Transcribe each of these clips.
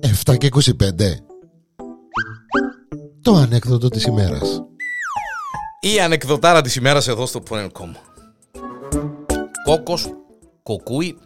Εφτά και 25 Το ανέκδοτο της ημέρας. Η ανεκδοτάρα της ημέρας εδώ στο Porn.com Κόκκος, κοκούι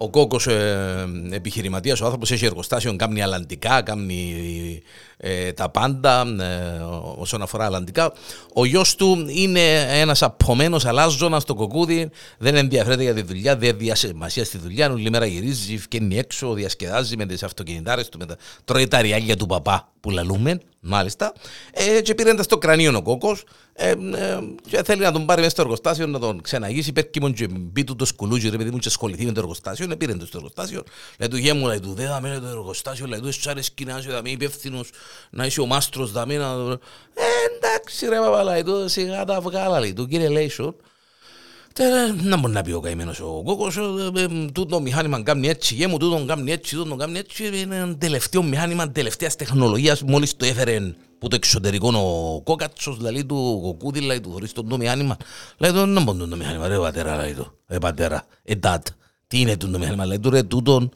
ο κόκκος ε, επιχειρηματίας, ο άνθρωπος έχει εργοστάσιο, κάνει αλλαντικά, κάνει ε, τα πάντα ε, όσον αφορά αλλαντικά. Ο γιος του είναι ένας απομένος αλάζονας στο κοκκούδι, δεν ενδιαφέρεται για τη δουλειά, δεν διασημασία στη δουλειά, όλη μέρα γυρίζει, βγαίνει έξω, διασκεδάζει με τις αυτοκινητάρες του, με τα... τρώει τα ριάλια του παπά που λαλούμε, μάλιστα, ε, και πήρε στο κρανίο ο κόκκος. Ε, ε, και θέλει να τον πάρει μέσα στο εργοστάσιο να τον ξεναγήσει, πέρκει και μπει του το σκουλούγι, ρε παιδί μου και ασχοληθεί με το εργοστάσιο, ε, πήρε το στο εργοστάσιο, λέει του γέμου, λέει του, δεν θα μένει το εργοστάσιο, λέει του, εσύ άρεσε κοινά σου, θα είμαι υπεύθυνος, να είσαι ο μάστρος, θα μείνει, ε, εντάξει ρε παπα, λέει του, σιγά τα βγάλα, λέει του, κύριε Λέισον, να μπορεί να πει ο καημένος ο κόκκος, ε, ε, τούτο μηχάνημα κάνει έτσι, γέμου τούτο κάνει έτσι, τούτο κάνει έτσι, είναι ένα τελευταίο μηχάνημα τελευταίας τεχνολογίας, μόλις το έφερε που το εξωτερικό ο κόκατσος, δηλαδή του κοκκούδι, δηλαδή του χωρίς το μηχάνημα. Λέει το, να μπορεί το μηχάνημα, ρε πατέρα, λέει το, ρε πατέρα, ε τάτ, τι είναι το μηχάνημα, λέει του ρε τούτο,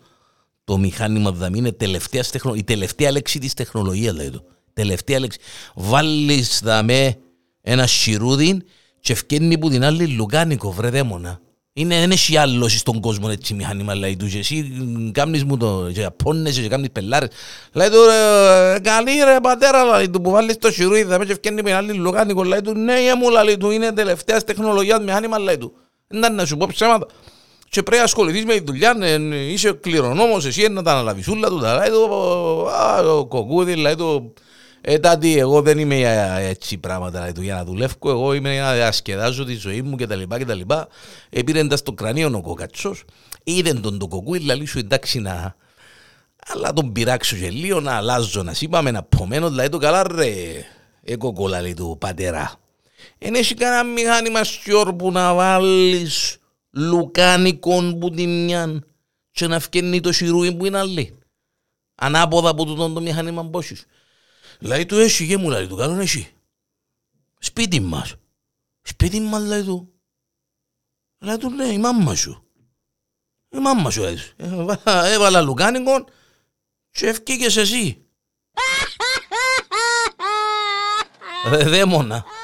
το μηχάνημα δηλαδή είναι τελευταίας η τελευταία λέξη της τεχνολογίας, λέει το. Τελευταία λέξη. Βάλεις δαμέ ένα σιρούδι και ευκένει που την άλλη λουκάνικο, βρε δαίμονα. Είναι, δεν έχει άλλος στον κόσμο έτσι μηχανήμα, λέει του. Και εσύ κάνεις μου το, και απώνεσαι και κάνεις πελάρες. Λέει του, ρε, καλή ρε πατέρα, λέει του, που βάλεις το σιρούδι, θα με και ευκένει με άλλη λουκάνικο, λέει του, ναι, μου, λέει του, είναι τελευταίας τεχνολογίας μηχάνημα, λέει του. Δεν να σου πω ψέματα. Και πρέπει να ασχοληθείς με τη δουλειά, είσαι κληρονόμος, εσύ να τα αναλαβείς όλα του, λέει του, κοκκούδι, λέει του, ε, τάτι, εγώ δεν είμαι για έτσι πράγματα δηλαδή, για να δουλεύω. Εγώ είμαι για να διασκεδάζω τη ζωή μου κτλ. κτλ. Επήρε στο κρανίο ο κοκατσός, είδε τον το κοκκούι, λέει σου εντάξει να. Αλλά τον πειράξω και λίγο να αλλάζω, να είπαμε να πομένω, δηλαδή το καλά ρε, εγώ κολλά του πατέρα. Εν έχει κανένα μηχάνημα στιόρ που να βάλεις λουκάνικον που τη μιαν και να φκένει το σιρούι που είναι άλλη. Ανάποδα από τούτο το μηχάνημα πόσους. Λέει του έχει και μου λέει του καλό έχει. Σπίτι μας. Σπίτι μας λέει του. Λέει του λέει η μάμμα σου. Η μάμμα σου έτσι. Έβαλα λουκάνικο και ευκήκες εσύ. Ρε δαίμονα.